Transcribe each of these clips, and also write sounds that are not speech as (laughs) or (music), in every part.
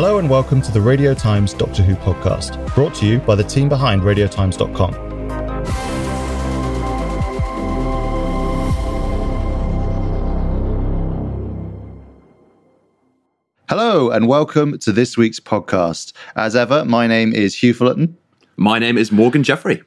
Hello and welcome to the Radio Times Doctor Who podcast, brought to you by the team behind RadioTimes.com. Hello and welcome to this week's podcast. As ever, my name is Hugh Fullerton. My name is Morgan Jeffrey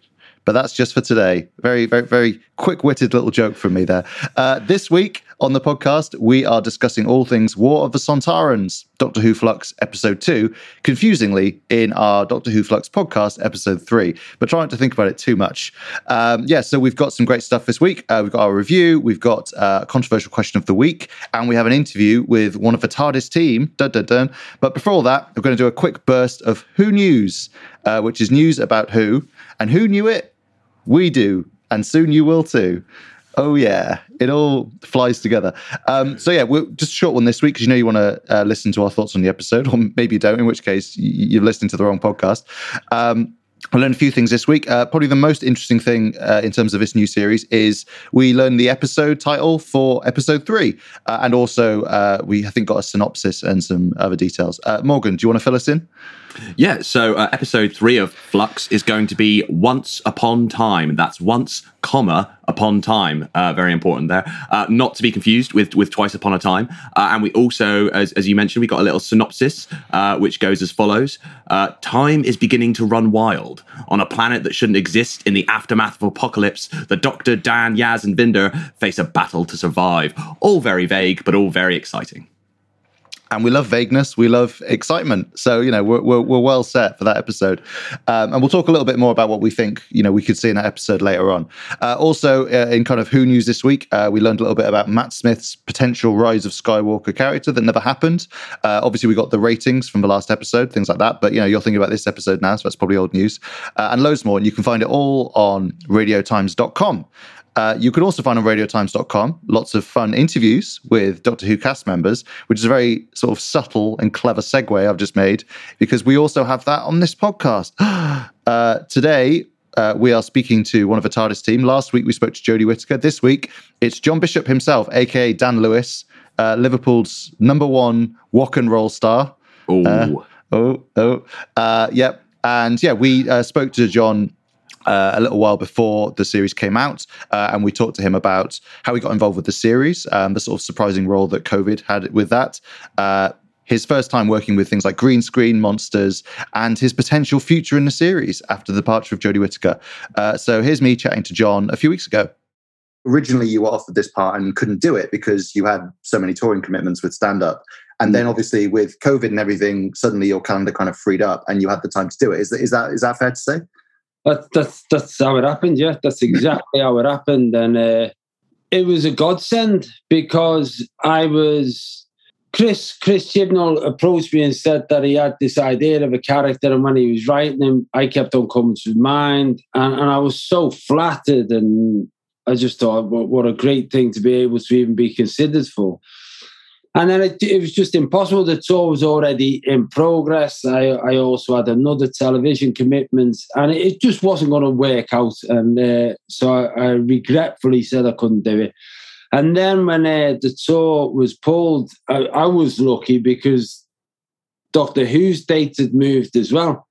but that's just for today. Very, very, very quick witted little joke from me there. Uh, this week on the podcast, we are discussing all things War of the Sontarans, Doctor Who Flux episode two, confusingly in our Doctor Who Flux podcast episode three, but trying not to think about it too much. Um, yeah, so we've got some great stuff this week. Uh, we've got our review, we've got uh, a controversial question of the week, and we have an interview with one of the TARDIS team. Dun, dun, dun. But before all that, we're going to do a quick burst of Who News, uh, which is news about who, and who knew it? We do, and soon you will too. Oh yeah, it all flies together. Um, so yeah, we're just a short one this week because you know you want to uh, listen to our thoughts on the episode, or maybe you don't. In which case, you're listening to the wrong podcast. Um, I learned a few things this week. Uh, probably the most interesting thing uh, in terms of this new series is we learned the episode title for episode three, uh, and also uh, we I think got a synopsis and some other details. Uh, Morgan, do you want to fill us in? Yeah, so uh, episode three of Flux is going to be Once Upon Time. That's once, comma, upon time. Uh, very important there. Uh, not to be confused with, with Twice Upon a Time. Uh, and we also, as, as you mentioned, we got a little synopsis, uh, which goes as follows uh, Time is beginning to run wild. On a planet that shouldn't exist in the aftermath of apocalypse, the Doctor, Dan, Yaz, and Vinder face a battle to survive. All very vague, but all very exciting and we love vagueness. We love excitement. So you know we're we're, we're well set for that episode, um, and we'll talk a little bit more about what we think you know we could see in that episode later on. Uh, also, uh, in kind of Who news this week, uh, we learned a little bit about Matt Smith's potential rise of Skywalker character that never happened. Uh, obviously, we got the ratings from the last episode, things like that. But you know you're thinking about this episode now, so that's probably old news, uh, and loads more. And you can find it all on RadioTimes.com. Uh, you can also find on radiotimes.com lots of fun interviews with Doctor Who cast members, which is a very sort of subtle and clever segue I've just made because we also have that on this podcast. (gasps) uh, today, uh, we are speaking to one of the TARDIS team. Last week, we spoke to Jodie Whittaker. This week, it's John Bishop himself, aka Dan Lewis, uh, Liverpool's number one walk and roll star. Oh, oh, oh. Uh, yep. And yeah, we spoke to John uh, a little while before the series came out, uh, and we talked to him about how he got involved with the series, um, the sort of surprising role that COVID had with that. Uh, his first time working with things like green screen monsters and his potential future in the series after the departure of Jodie Whittaker. Uh, so here's me chatting to John a few weeks ago. Originally, you were offered this part and couldn't do it because you had so many touring commitments with stand up. And then, obviously, with COVID and everything, suddenly your calendar kind of freed up and you had the time to do it. Is that, is that, is that fair to say? That, that's that's how it happened. Yeah, that's exactly how it happened, and uh, it was a godsend because I was Chris Chris Chibnall approached me and said that he had this idea of a character, and when he was writing him, I kept on coming to mind, and, and I was so flattered, and I just thought, what, what a great thing to be able to even be considered for. And then it, it, was just impossible. The tour was already in progress. I, I also had another television commitment, and it, just wasn't going to work out. And uh, so I, I, regretfully said I couldn't do it. And then when uh, the tour was pulled, I, I, was lucky because Doctor Who's date had moved as well.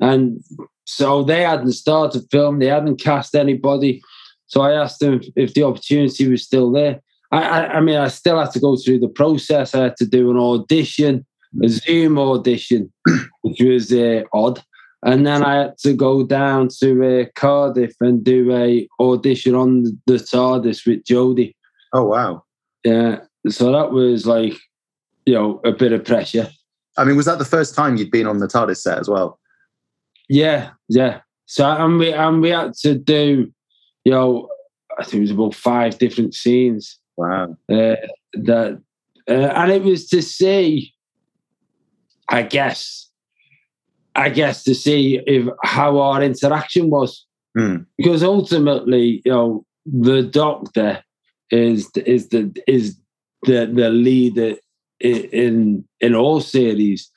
And so they hadn't started film, they hadn't cast anybody. So I asked them if the opportunity was still there. I, I, I mean, I still had to go through the process. I had to do an audition, a Zoom audition, (clears throat) which was uh, odd. And then I had to go down to uh, Cardiff and do a audition on the TARDIS with Jodie. Oh wow! Yeah, so that was like, you know, a bit of pressure. I mean, was that the first time you'd been on the TARDIS set as well? Yeah, yeah. So and we and we had to do, you know, I think it was about five different scenes. Wow. Uh, that, uh, and it was to see, I guess, I guess to see if how our interaction was, mm. because ultimately, you know, the doctor is is the is the the leader in in all series,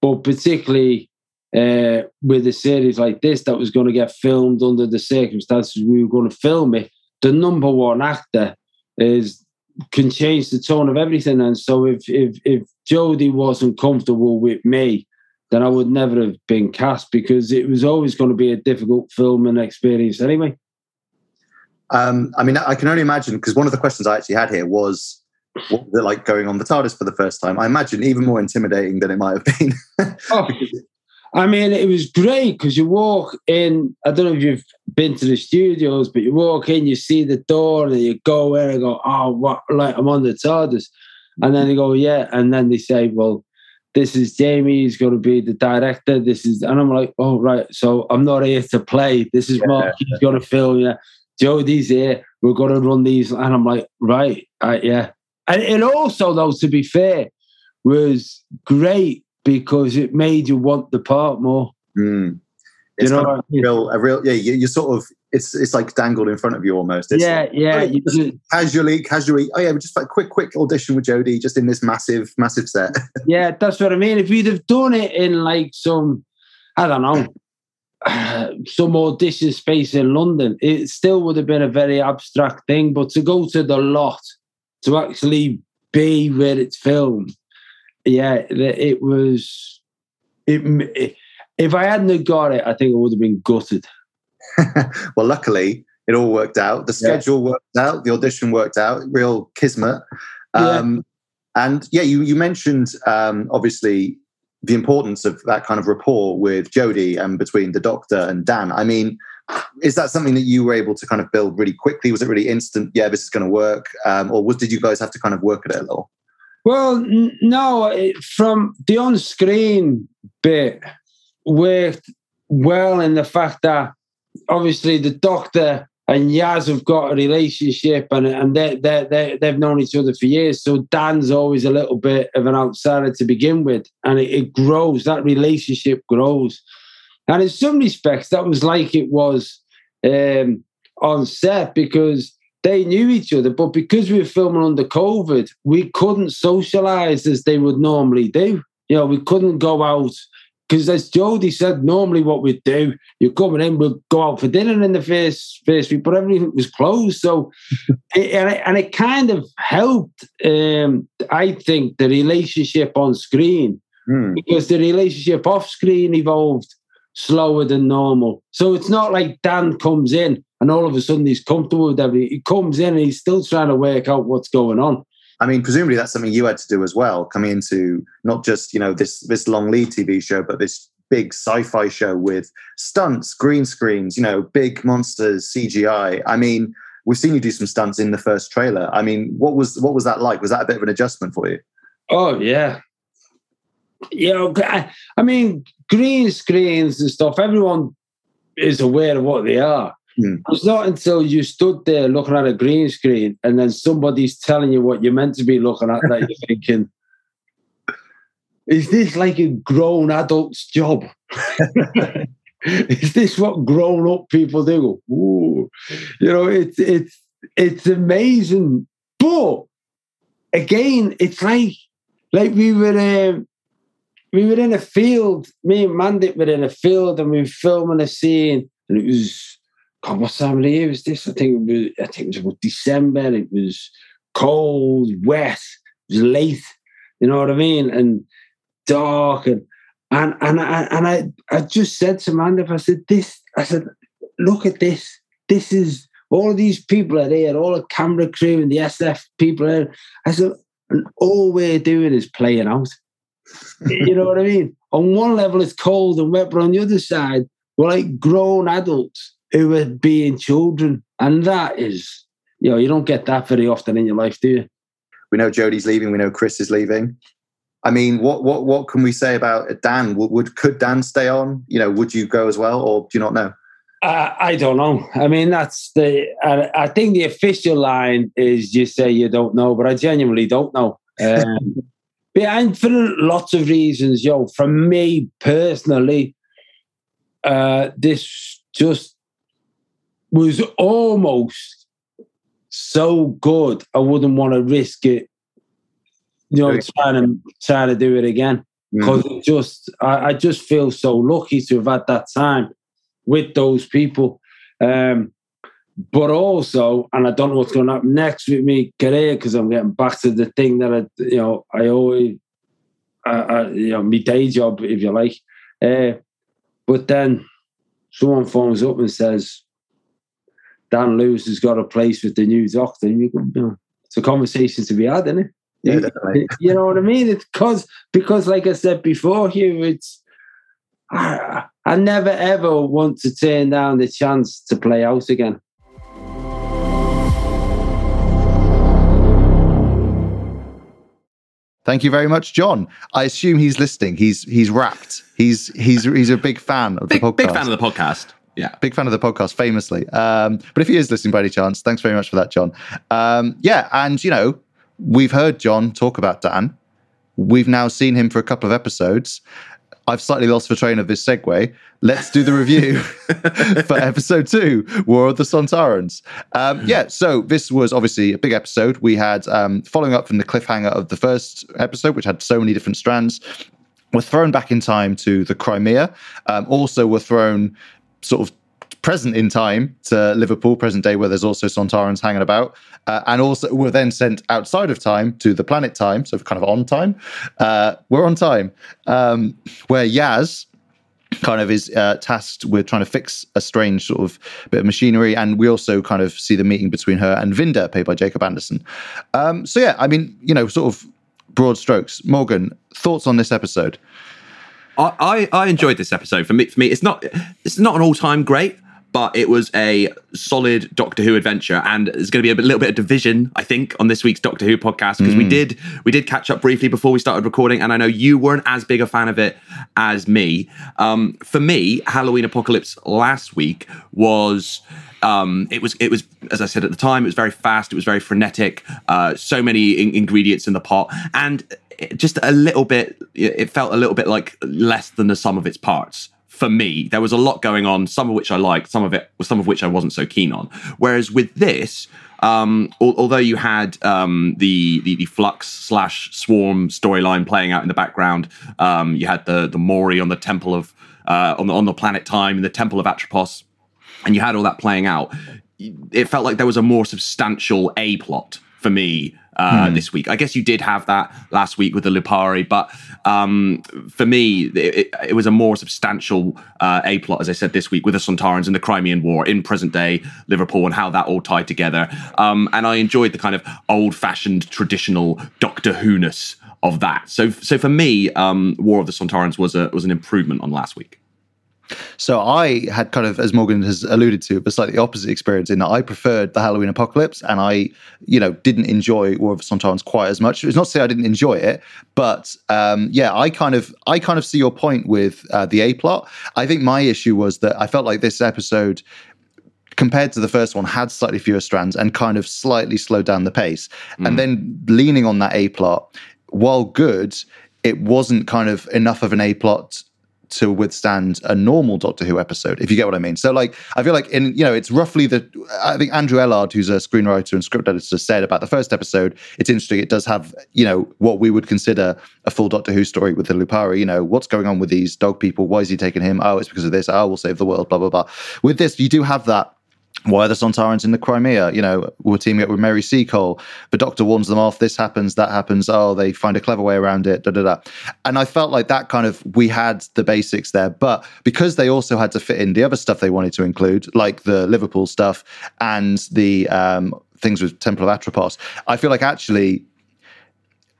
but particularly uh, with a series like this that was going to get filmed under the circumstances we were going to film it, the number one actor is can change the tone of everything. And so if if if Jodie wasn't comfortable with me, then I would never have been cast because it was always going to be a difficult filming experience anyway. Um, I mean, I can only imagine because one of the questions I actually had here was what was it like going on the TARDIS for the first time? I imagine even more intimidating than it might have been. oh, I mean, it was great because you walk in. I don't know if you've been to the studios, but you walk in, you see the door, and you go in and go, "Oh, what? Like I'm on the TARDIS," and then they go, "Yeah," and then they say, "Well, this is Jamie. He's going to be the director. This is," and I'm like, "Oh, right. So I'm not here to play. This is Mark. He's going to film. Yeah, Jodie's here. We're going to run these." And I'm like, "Right, yeah." And it also, though, to be fair, was great because it made you want the part more. Mm. It's you know, kind of a real, a real, yeah. You, you sort of, it's it's like dangled in front of you almost. It's yeah, like, yeah. Oh, just casually, casually. Oh yeah, just like quick, quick audition with Jodie, just in this massive, massive set. (laughs) yeah, that's what I mean. If you'd have done it in like some, I don't know, (sighs) some audition space in London, it still would have been a very abstract thing. But to go to the lot, to actually be where it's filmed, yeah, it was. It, it, if I hadn't got it, I think I would have been gutted. (laughs) well, luckily, it all worked out. The schedule yeah. worked out. The audition worked out. Real kismet. Um, yeah. And yeah, you you mentioned um, obviously the importance of that kind of rapport with Jodie and between the Doctor and Dan. I mean, is that something that you were able to kind of build really quickly? Was it really instant? Yeah, this is going to work, um, or was, did you guys have to kind of work at it a little? Well, n- no. It, from the on-screen bit, worked well in the fact that obviously the Doctor and Yaz have got a relationship and, and they, they, they, they've known each other for years. So Dan's always a little bit of an outsider to begin with. And it, it grows, that relationship grows. And in some respects, that was like it was um, on set because they knew each other. But because we were filming under COVID, we couldn't socialize as they would normally do. You know, we couldn't go out because as Jodie said, normally what we'd do, you're coming in, we'd go out for dinner in the first first week, but everything was closed. So, (laughs) it, and, it, and, it, kind of helped, um, I think, the relationship on screen mm. because the relationship off screen evolved slower than normal. So it's not like Dan comes in and all of a sudden he's comfortable with everything. He comes in and he's still trying to work out what's going on. I mean, presumably that's something you had to do as well, coming into not just you know this this long lead TV show, but this big sci-fi show with stunts, green screens, you know, big monsters, CGI. I mean, we've seen you do some stunts in the first trailer. I mean, what was what was that like? Was that a bit of an adjustment for you? Oh yeah, you know, I, I mean, green screens and stuff. Everyone is aware of what they are. Mm. It's not until you stood there looking at a green screen and then somebody's telling you what you're meant to be looking at that you're thinking, (laughs) is this like a grown adult's job? (laughs) is this what grown up people do? Ooh. You know, it's it's it's amazing. But again, it's like like we were um, we were in a field. Me and Mandip were in a field, and we were filming a scene, and it was God, what time of the year was this? I think it was, I think it was about December. It was cold, wet, it was late, you know what I mean? And dark and and and I and I, I just said to Mandip, I said, this, I said, look at this. This is all these people are there, all the camera crew and the SF people are I said, and all we're doing is playing out. (laughs) you know what I mean? On one level, it's cold and wet, but on the other side, we're like grown adults who were being children. And that is, you know, you don't get that very often in your life, do you? We know Jodie's leaving. We know Chris is leaving. I mean, what what what can we say about Dan? Would, would could Dan stay on? You know, would you go as well, or do you not know? Uh, I don't know. I mean, that's the. I, I, think the official line is you say you don't know, but I genuinely don't know. Um, (laughs) and for lots of reasons, yo. For me personally, uh, this just was almost so good. I wouldn't want to risk it. You know, trying to trying to do it again because mm. just I, I, just feel so lucky to have had that time with those people. Um, but also, and I don't know what's going to happen next with me career because I'm getting back to the thing that I, you know, I always, I, I you know, my day job, if you like. Uh, but then someone phones up and says, Dan Lewis has got a place with the new doctor. And you go, you know, it's a conversation to be had, isn't it? Yeah, definitely. (laughs) You know what I mean? It's because, because like I said before, Hugh, it's, I, I never ever want to turn down the chance to play out again. Thank you very much, John. I assume he's listening. He's he's wrapped. He's he's he's a big fan of Big, the podcast. big fan of the podcast. Yeah. big fan of the podcast, famously. Um, but if he is listening by any chance, thanks very much for that, John. Um, yeah, and you know, we've heard John talk about Dan. We've now seen him for a couple of episodes. I've slightly lost the train of this segue. Let's do the review (laughs) for episode two, War of the Sontarans. Um, yeah, so this was obviously a big episode. We had, um, following up from the cliffhanger of the first episode, which had so many different strands, we're thrown back in time to the Crimea. Um, also, we're thrown sort of present in time to Liverpool, present day, where there's also Sontarans hanging about. Uh, and also, we're then sent outside of time to the planet time, so kind of on time. Uh, we're on time, um, where Yaz kind of is uh, tasked with trying to fix a strange sort of bit of machinery. And we also kind of see the meeting between her and Vinder, played by Jacob Anderson. Um, so, yeah, I mean, you know, sort of broad strokes. Morgan, thoughts on this episode? I, I, I enjoyed this episode. For me, for me, it's not it's not an all time great, but it was a solid Doctor Who adventure, and there's going to be a bit- little bit of division, I think, on this week's Doctor Who podcast because we did we did catch up briefly before we started recording, and I know you weren't as big a fan of it as me. Um, for me, Halloween Apocalypse last week was um, it was it was as I said at the time, it was very fast, it was very frenetic, uh, so many in- ingredients in the pot, and just a little bit. It felt a little bit like less than the sum of its parts for me. There was a lot going on, some of which I liked, some of it, some of which I wasn't so keen on. Whereas with this. Um, al- although you had um, the, the the flux slash swarm storyline playing out in the background, um, you had the the Mouri on the temple of uh, on the on the planet time in the temple of Atropos, and you had all that playing out, it felt like there was a more substantial A plot for me uh, this week. I guess you did have that last week with the Lupari, but um, for me, it, it, it was a more substantial uh, A plot, as I said this week, with the Sontarans and the Crimean War in present day Liverpool and how that all tied together. Um, and I enjoyed the kind of old fashioned traditional Doctor Who ness of that. So, so for me, um, War of the Sontarans was a was an improvement on last week. So I had kind of, as Morgan has alluded to, a slightly opposite experience in that I preferred the Halloween Apocalypse, and I, you know, didn't enjoy War of the Sontarans quite as much. It's not to say I didn't enjoy it, but um, yeah, I kind of, I kind of see your point with uh, the A plot. I think my issue was that I felt like this episode compared to the first one had slightly fewer strands and kind of slightly slowed down the pace and then leaning on that a plot while good it wasn't kind of enough of an a plot to withstand a normal Doctor Who episode, if you get what I mean. So, like, I feel like in you know, it's roughly the. I think Andrew Ellard, who's a screenwriter and script editor, said about the first episode. It's interesting. It does have you know what we would consider a full Doctor Who story with the Lupari. You know, what's going on with these dog people? Why is he taking him? Oh, it's because of this. Oh, we'll save the world. Blah blah blah. With this, you do have that why are the Sontarans in the Crimea? You know, we're teaming up with Mary Seacole. The doctor warns them off. This happens, that happens. Oh, they find a clever way around it. Da da da. And I felt like that kind of we had the basics there, but because they also had to fit in the other stuff they wanted to include, like the Liverpool stuff and the um, things with Temple of Atropos, I feel like actually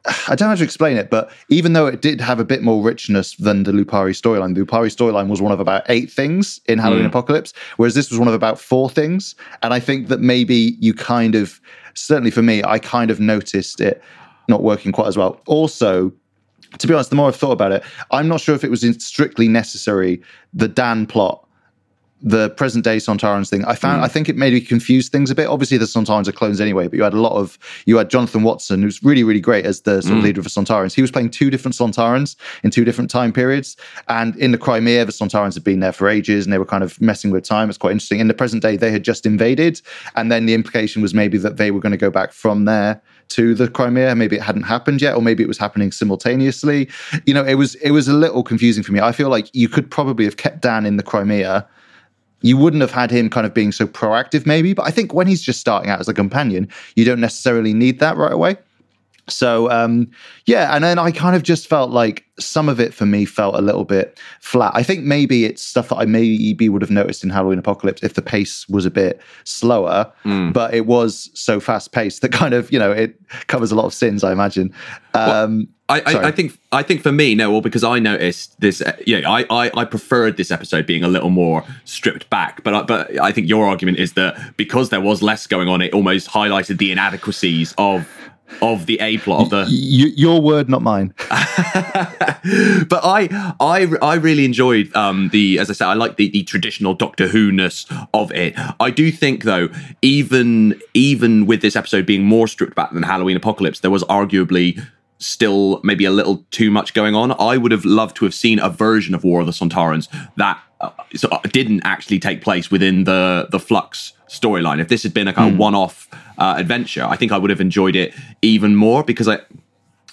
I don't know how to explain it, but even though it did have a bit more richness than the Lupari storyline, the Lupari storyline was one of about eight things in Halloween hmm. Apocalypse, whereas this was one of about four things. And I think that maybe you kind of, certainly for me, I kind of noticed it not working quite as well. Also, to be honest, the more I've thought about it, I'm not sure if it was strictly necessary, the Dan plot the present day Sontarans thing. I found hmm. I think it maybe confused things a bit. Obviously, the Sontarans are clones anyway, but you had a lot of you had Jonathan Watson, who's really really great as the sort of hmm. leader of the Sontarans. He was playing two different Sontarans in two different time periods, and in the Crimea, the Sontarans had been there for ages, and they were kind of messing with time. It's quite interesting. In the present day, they had just invaded, and then the implication was maybe that they were going to go back from there to the Crimea. Maybe it hadn't happened yet, or maybe it was happening simultaneously. You know, it was it was a little confusing for me. I feel like you could probably have kept Dan in the Crimea you wouldn't have had him kind of being so proactive, maybe. But I think when he's just starting out as a companion, you don't necessarily need that right away. So um, yeah, and then I kind of just felt like some of it for me felt a little bit flat. I think maybe it's stuff that I maybe would have noticed in Halloween Apocalypse if the pace was a bit slower, Mm. but it was so fast paced that kind of you know it covers a lot of sins. I imagine. Um, I, I, I think I think for me, no, well, because I noticed this. uh, Yeah, I, I I preferred this episode being a little more stripped back, but I, but I think your argument is that because there was less going on, it almost highlighted the inadequacies of of the A plot of the y- your word, not mine. (laughs) but I, I, I really enjoyed um, the, as I said, I like the, the traditional Doctor Who ness of it. I do think, though, even even with this episode being more stripped back than Halloween Apocalypse, there was arguably still maybe a little too much going on. I would have loved to have seen a version of War of the Sontarans that uh, uh, didn't actually take place within the the Flux storyline. If this had been a kind of one-off uh, adventure, I think I would have enjoyed it even more because I.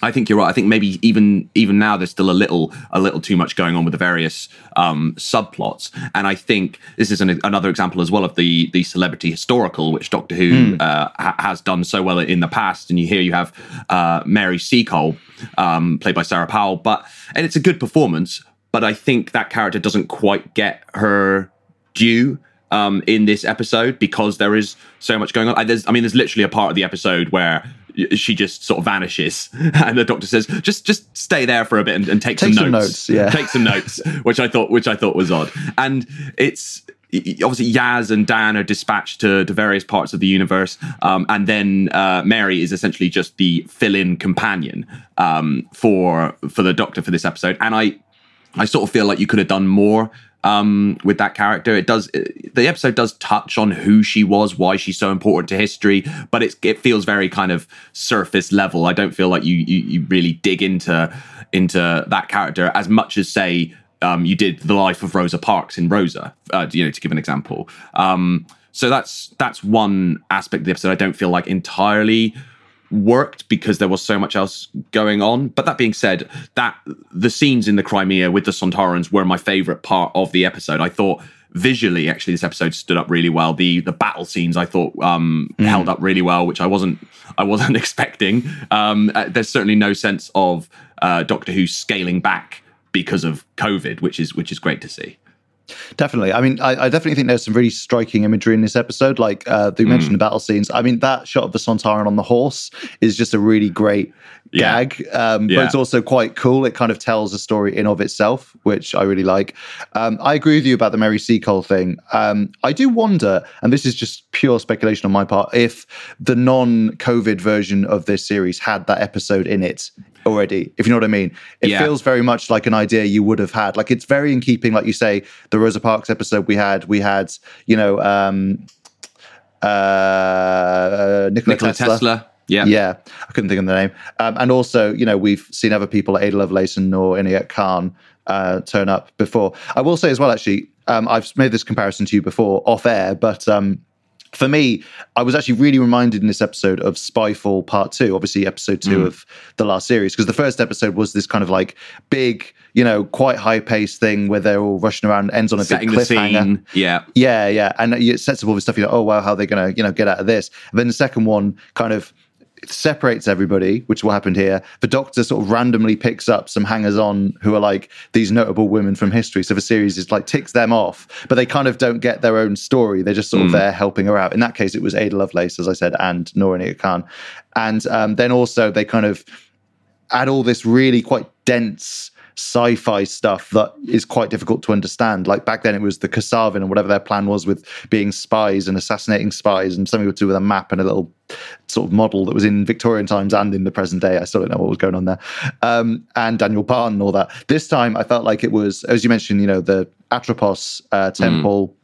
I think you're right. I think maybe even even now there's still a little a little too much going on with the various um, subplots, and I think this is an, another example as well of the the celebrity historical, which Doctor Who uh, ha- has done so well in the past. And you here you have uh, Mary Seacole, um, played by Sarah Powell, but and it's a good performance, but I think that character doesn't quite get her due um, in this episode because there is so much going on. I, there's, I mean, there's literally a part of the episode where she just sort of vanishes, (laughs) and the doctor says, "Just, just stay there for a bit and, and take, Take some, some notes. notes, yeah. (laughs) take some notes." Which I thought, which I thought was odd, and it's. Obviously, Yaz and Dan are dispatched to, to various parts of the universe, um, and then uh, Mary is essentially just the fill-in companion um, for for the Doctor for this episode. And I, I sort of feel like you could have done more um, with that character. It does. The episode does touch on who she was, why she's so important to history, but it's it feels very kind of surface level. I don't feel like you you, you really dig into into that character as much as say um, you did the life of Rosa Parks in Rosa. Uh, you know, to give an example. Um, so that's that's one aspect of the episode I don't feel like entirely worked because there was so much else going on. But that being said, that the scenes in the Crimea with the Sontarans were my favorite part of the episode. I thought visually, actually, this episode stood up really well. The the battle scenes I thought um, held up really well, which I wasn't I wasn't (laughs) expecting. Um, uh, there's certainly no sense of uh, Doctor Who scaling back because of COVID, which is which is great to see. Definitely. I mean, I, I definitely think there's some really striking imagery in this episode. Like uh, they mentioned the battle scenes. I mean, that shot of the Sontaran on the horse is just a really great Yeah. gag, um, Yeah. but it's also quite cool. It kind of tells a story in of itself, which I really like. Um, I agree with you about the Mary Seacole thing. Um, I do wonder, and this is just pure speculation on my part, if the non-COVID version of this series had that episode in it already. If you know what I mean, it Yeah. feels very much like an idea you would have had. Like it's very in keeping, like you say, the Rosa Parks episode we had. We had, you know, um, uh, Nikola, Nikola Tesla. Tesla. Yeah. Yeah, I couldn't think of the name. Um, and also, you know, we've seen other people like Ada Lovelace and Noor Inayat Khan uh, turn up before. I will say as well, actually, um, I've made this comparison to you before off air, but um, for me, I was actually really reminded in this episode of Spyfall Part Two, obviously episode two of the last series, because the first episode was this kind of like big, you know, quite high paced thing where they're all rushing around, ends on a Setting big cliffhanger. scene. Yeah. Yeah, yeah, and it sets up all this stuff. You know, oh wow, how are they gonna, you know, get out of this? And then the second one kind of separates everybody, which will happen here. The Doctor sort of randomly picks up some hangers-on who are like these notable women from history. So the series is like ticks them off, but they kind of don't get their own story. They're just sort of there helping her out. In that case, it was Ada Lovelace, as I said, and Noor Inayat Khan, and um, then also they kind of add all this really quite dense sci-fi stuff that is quite difficult to understand. Like back then, it was the Kasaavin and whatever their plan was with being spies and assassinating spies, and something to do with a map and a little sort of model that was in Victorian times and in the present day. I still don't know what was going on there. Um, and Daniel Barton and all that. This time, I felt like it was, as you mentioned, you know, the Atropos uh, temple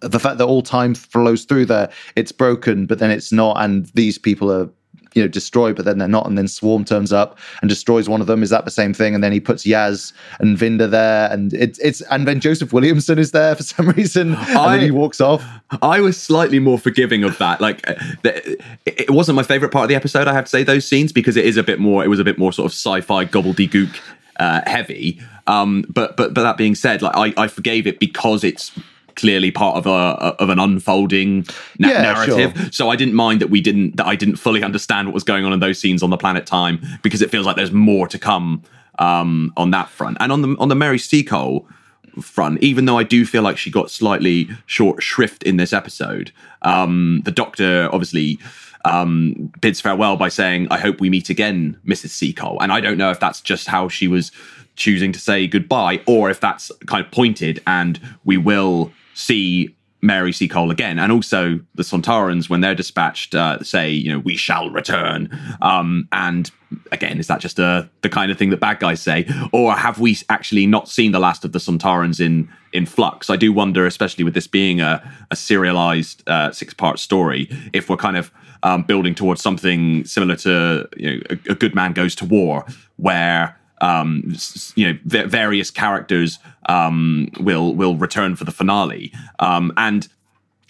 the fact that all time flows through there, it's broken, but then it's not, and these people are, you know, destroy, but then they're not, and then Swarm turns up and destroys one of them. Is that the same thing? And then he puts Yaz and Vinder there, and it's it's, and then Joseph Williamson is there for some (laughs) reason, and I- then he walks off. I was slightly more forgiving of that. Like, uh, the, it it wasn't my favorite part of the episode. I have to say those scenes because it is a bit more. It was a bit more sort of sci-fi gobbledygook uh, heavy. Um, but but but that being said, like I, I forgave it because it's clearly part of a of an unfolding na- Yeah, narrative. sure. So I didn't mind that we didn't that I didn't fully understand what was going on in those scenes on the planet Time because it feels like there's more to come um, on that front. And on the on the Mary Seacole front, even though I do feel like she got slightly short shrift in this episode, um, the Doctor obviously um, bids farewell by saying, "I hope we meet again, Mrs. Seacole." And I don't know if that's just how she was choosing to say goodbye, or if that's kind of pointed, and we will see Mary Seacole again. And also the Sontarans, when they're dispatched, uh, say, you know, we shall return. Um, and again, is that just a, the kind of thing that bad guys say? Or have we actually not seen the last of the Sontarans in, in Flux? I do wonder, especially with this being a, a serialized uh, six part story, if we're kind of um, building towards something similar to, you know, a, a Good Man Goes to War, where um, you know, va- various characters um, will will return for the finale, um, and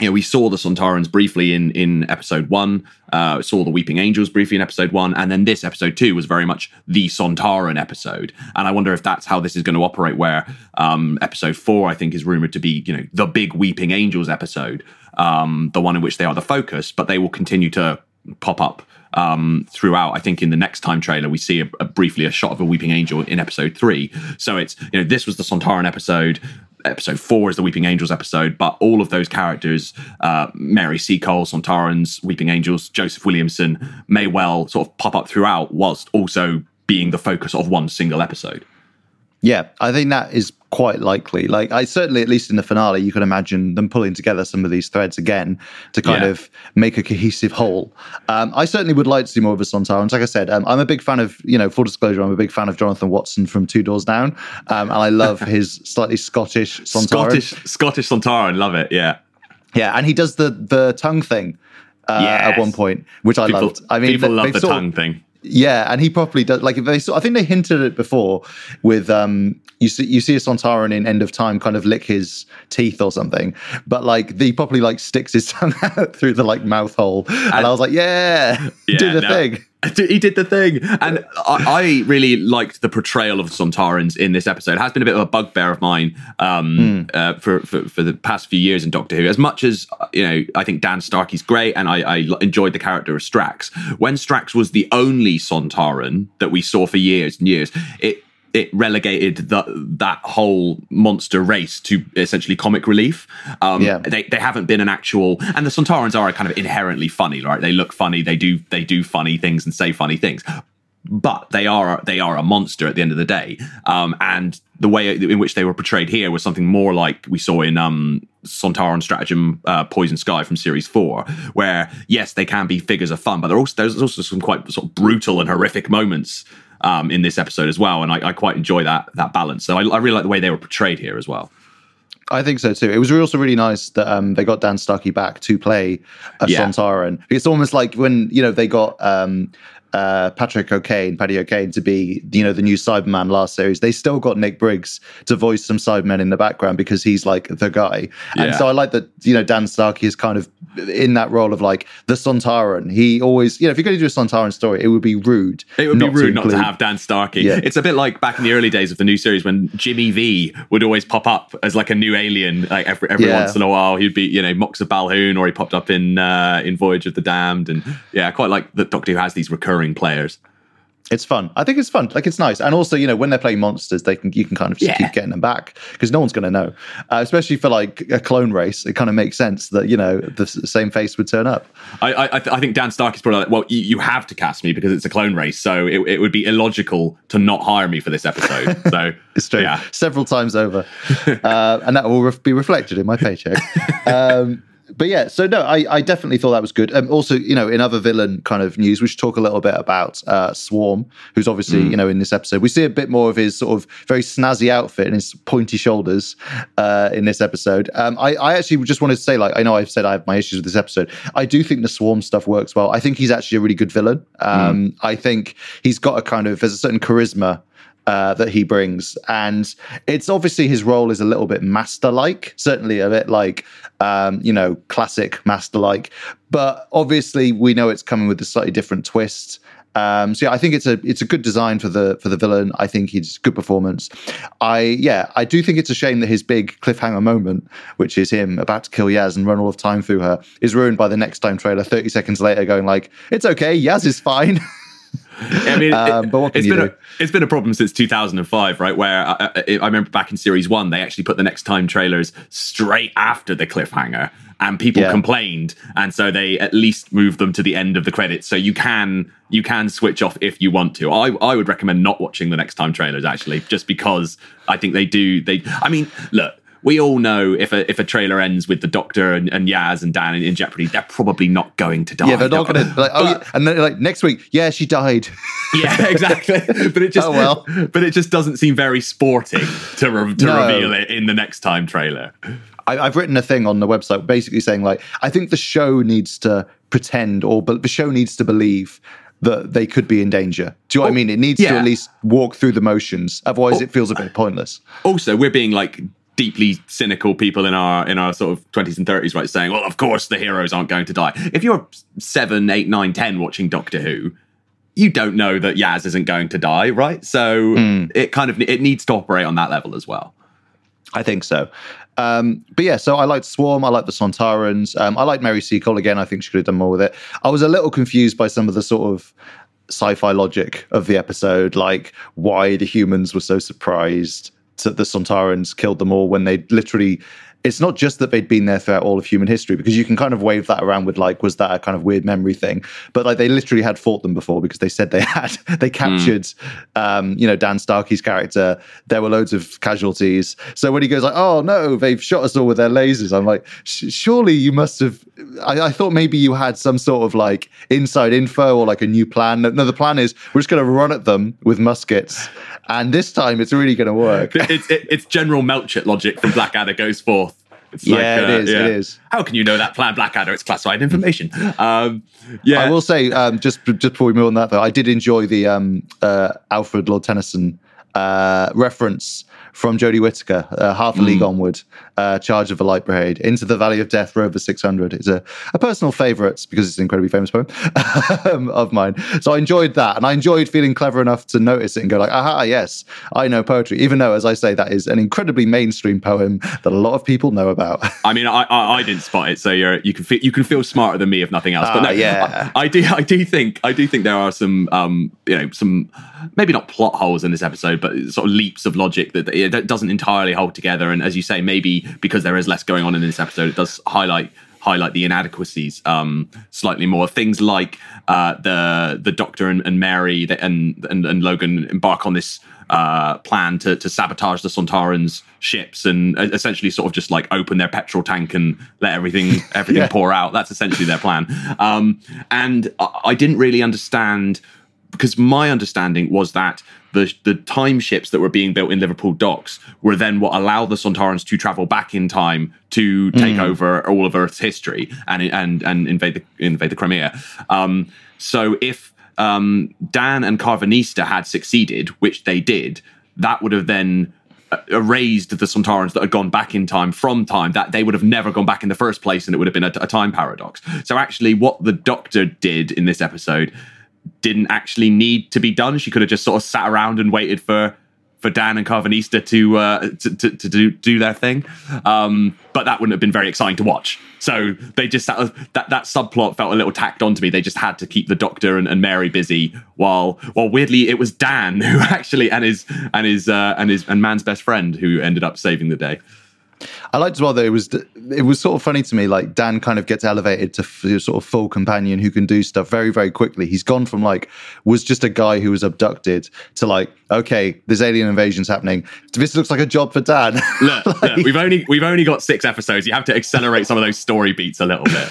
you know, we saw the Sontarans briefly in in episode one, uh, saw the Weeping Angels briefly in episode one, and then this episode two was very much the Sontaran episode. And I wonder if that's how this is going to operate. Where um, episode four, I think, is rumored to be you know the big Weeping Angels episode, um, the one in which they are the focus, but they will continue to pop up um, throughout. I think in the next time trailer we see a, a briefly a shot of a weeping angel in episode three. So it's you know this was the Sontaran episode. Episode four is the Weeping Angels episode, but all of those characters, uh, Mary Seacole, Sontarans, Weeping Angels, Joseph Williamson, may well sort of pop up throughout, whilst also being the focus of one single episode. Yeah, I think that is quite likely. Like, I certainly, at least in the finale, you can imagine them pulling together some of these threads again to kind Yeah. of make a cohesive whole. Um, I certainly would like to see more of the Sontarans. Like I said, um, I'm a big fan of, you know, full disclosure, I'm a big fan of Jonathan Watson from Two Doors Down, um, and I love (laughs) his slightly Scottish Sontaran. Scottish Scottish Sontaran, love it. Yeah. Yeah, and he does the the tongue thing uh, at one point, which I People, loved. I mean, people they- love the sort of- tongue thing. Yeah, and he properly does. Like they, saw, I think they hinted at it before with um, you see you see a Sontaran in End of Time kind of lick his teeth or something, but like he properly like sticks his (laughs) tongue out through the like mouth hole, and, I was like, yeah, do the no. thing. (laughs) He did the thing, and I, I really liked the portrayal of the Sontarans in this episode. It has been a bit of a bugbear of mine um, Hmm. uh, for, for for the past few years in Doctor Who. As much as you know, I think Dan Starkey's great, and I enjoyed the character of Strax. When Strax was the only Sontaran that we saw for years and years, it it relegated the, that whole monster race to essentially comic relief. Um, Yeah. they, they haven't been an actual, and the Sontarans are kind of inherently funny, right? They look funny, they do they do funny things and say funny things, but they are they are a monster at the end of the day. Um, and the way in which they were portrayed here was something more like we saw in um, Sontaran Stratagem uh, Poison Sky from Series Four, where yes, they can be figures of fun, but there also there's also some quite sort of brutal and horrific moments. Um, in this episode as well, and I, I quite enjoy that that balance. So I, I really like the way they were portrayed here as well. I think so too. It was also really nice that um, they got Dan Starkey back to play a Yeah. Sontaran. It's almost like when you know they got um, uh, Patrick O'Kane, Paddy O'Kane, to be you know the new Cyberman last series. They still got Nick Briggs to voice some Cybermen in the background because he's like the guy. And so I like that you know Dan Starkey is kind of in that role of like the Sontaran. He always you know if you're going to do a Sontaran story, it would be rude. It would be rude not to have Dan Starkey. Yeah. It's a bit like back in the early days of the new series when Jimmy Vee would always pop up as like a new alien, like every every Yeah. once in a while. He'd be, you know, Moxx of Balhoon, or he popped up in uh, in Voyage of the Damned, and yeah, I quite like that Doctor Who has these recurring players. It's fun. I think it's fun. Like it's nice, and also you know when they're playing monsters, they can you can kind of just Yeah. keep getting them back because no one's going to know. Uh, especially for like a clone race, it kind of makes sense that you know the same face would turn up. I I, I th- I think Dan Starkey is probably like, well, you, you have to cast me because it's a clone race, so it, it would be illogical to not hire me for this episode. (laughs) So It's true, Yeah. several times over, (laughs) uh, and that will ref- be reflected in my paycheck. (laughs) um, but yeah, so no, I, I definitely thought that was good. Um, also, you know, in other villain kind of news, we should talk a little bit about uh, Swarm, who's obviously, you know, in this episode, we see a bit more of his sort of very snazzy outfit and his pointy shoulders uh, in this episode. Um, I, I actually just wanted to say, like, I know I've said I have my issues with this episode. I do think the Swarm stuff works well. I think he's actually a really good villain. Um, I think he's got a kind of, there's a certain charisma uh, that he brings. And it's obviously his role is a little bit master like, certainly a bit like, um, you know, classic master like. But obviously, we know it's coming with a slightly different twist. Um, so yeah, I think it's a it's a good design for the for the villain. I think he's good performance. I yeah, I do think it's a shame that his big cliffhanger moment, which is him about to kill Yaz and run all of time through her, is ruined by the next time trailer. Thirty seconds later, going like, "It's okay, Yaz is fine." (laughs) I mean, um, it, but what can you do? A, it's been a problem since 2005, right? Where I, I, I, remember back in series one, they actually put the next time trailers straight after the cliffhanger, and people yeah. complained, and so they at least moved them to the end of the credits, so you can you can switch off if you want to. I I would recommend not watching the next time trailers actually, just because I think they do. They, I mean, look we all know if a if a trailer ends with the Doctor and, and Yaz and Dan in, in jeopardy, they're probably not going to die. Yeah, they're not going (laughs) to. Like, oh, yeah. and then like next week, yeah, she died. (laughs) yeah, exactly. (laughs) But it just oh, well. but it just doesn't seem very sporting to re- to no. reveal it in the next time trailer. I, have written a thing on the website basically saying like I think the show needs to pretend or but the show needs to believe that they could be in danger. Do you know what I oh, mean? It needs yeah. to at least walk through the motions. Otherwise, oh, it feels a bit uh, pointless. Also, we're being like deeply cynical people in our in our sort of 20s and 30s right saying well of course the heroes aren't going to die if you're 7 8 9 10 watching doctor who you don't know that yaz isn't going to die right so mm. it kind of it needs to operate on that level as well i think so um, but yeah, so I liked Swarm. I liked the Sontarans. Um, I liked Mary Seacole again. I think she could have done more with it. I was a little confused by some of the sort of sci-fi logic of the episode, like why the humans were so surprised the Sontarans killed them all when they literally it's not just that they'd been there throughout all of human history because you can kind of wave that around with like was that a kind of weird memory thing? But like they literally had fought them before because they said they (laughs) had they captured mm. um, you know dan starkey's character. There were loads of casualties. So when he goes like oh no they've shot us all with their lasers i'm like surely you must have I, I, thought maybe you had some sort of like inside info or like a new plan. No the plan is we're just going to run at them with muskets and this time it's really going to work it's, it, it's general melchett logic from blackadder goes forth it's yeah, like, uh, it is. Yeah. It is. How can you know that plan Blackadder? It's classified information. Um, yeah, I will say um, just just before we move on that though, I did enjoy the um, uh, Alfred Lord Tennyson uh, reference from Jodie Whittaker, uh, half a league mm. onward, uh, Charge of the Light Brigade, Into the Valley of Death, Rover 600. It's a, a personal favourite because it's an incredibly famous poem (laughs) um, of mine. So I enjoyed that. And I enjoyed feeling clever enough to notice it and go like, aha, yes, I know poetry. Even though, as I say, that is an incredibly mainstream poem that a lot of people know about. (laughs) I mean, I, I, I didn't spot it. So you're, you can feel, you can feel smarter than me if nothing else. But no, uh, yeah. I, I, do, I do think, I do think there are some, um, you know, some, maybe not plot holes in this episode, but sort of leaps of logic that it doesn't entirely hold together. And as you say, maybe because there is less going on in this episode, it does highlight highlight the inadequacies um, slightly more. Things like uh, the the Doctor and, and Mary and, and, and Logan embark on this uh, plan to, to sabotage the Sontarans' ships and essentially sort of just like open their petrol tank and let everything everything (laughs) yeah. pour out. That's essentially their plan. Um, and I, I didn't really understand because my understanding was that the the time ships that were being built in Liverpool docks were then what allowed the Sontarans to travel back in time to take mm. over all of Earth's history and and and invade the invade the Crimea. Um, so if um, Dan and Karvanista had succeeded, which they did, that would have then uh, erased the Sontarans that had gone back in time from time, that they would have never gone back in the first place and it would have been a, a time paradox. So, actually, what the Doctor did in this episode didn't actually need to be done. She could have just sort of sat around and waited for for Dan and Karvanista to, uh, to, to, to do do their thing. Um, but that wouldn't have been very exciting to watch. So they just that that, that subplot felt a little tacked onto me. They just had to keep the Doctor and, and Mary busy while while weirdly it was Dan (laughs) who actually and his and his uh, and his and man's best friend who ended up saving the day. I liked as well though it was it was sort of funny to me. Like Dan kind of gets elevated to f- sort of full companion who can do stuff very very quickly. He's gone from like was just a guy who was abducted to like okay, there's alien invasions happening. This looks like a job for Dan. look, (laughs) like, look, we've only we've only got six episodes. You have to accelerate some of those story beats a little bit.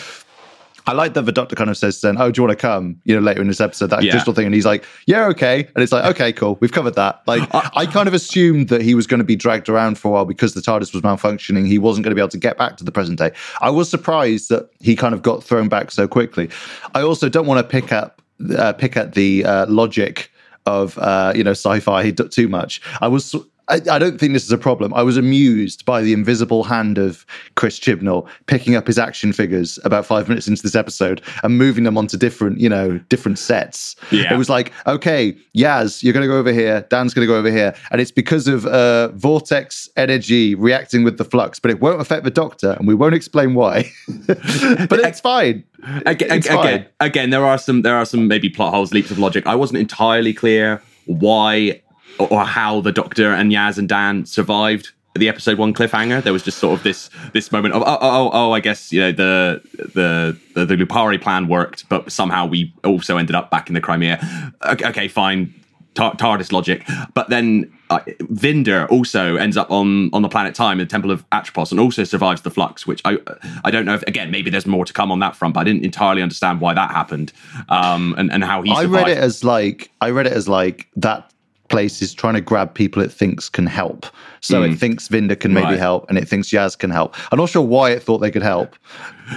I like that the doctor kind of says then, "Oh, do you want to come?" You know, later in this episode, that yeah. digital thing, and he's like, "Yeah, okay," and it's like, "Okay, cool, we've covered that." Like, I kind of assumed that he was going to be dragged around for a while because the TARDIS was malfunctioning. He wasn't going to be able to get back to the present day. I was surprised that he kind of got thrown back so quickly. I also don't want to pick up uh, pick at the uh, logic of uh, you know sci-fi (laughs) too much. I was I, I, don't think this is a problem. I was amused by the invisible hand of Chris Chibnall picking up his action figures about five minutes into this episode and moving them onto different, you know, different sets. Yeah. It was like, okay, Yaz, you're going to go over here. Dan's going to go over here, and it's because of uh, vortex energy reacting with the flux, but it won't affect the Doctor, and we won't explain why. (laughs) but it's fine. Again, it's again, fine. again, there are some there are some maybe plot holes, leaps of logic. I wasn't entirely clear why or how the Doctor and Yaz and Dan survived the episode one cliffhanger. There was just sort of this this moment of oh oh oh, I guess you know the the the, the Lupari plan worked, but somehow we also ended up back in the Crimea. Okay, okay fine. TARDIS logic, but then uh, Vinder also ends up on on the planet Time in the Temple of Atropos and also survives the flux, which I I don't know if again maybe there's more to come on that front, but I didn't entirely understand why that happened um, and and how he. Survived. I read it as like I read it as like that place is trying to grab people it thinks can help. So mm. it thinks Vinder can maybe right. help, and it thinks Yaz can help. I'm not sure why it thought they could help. (laughs)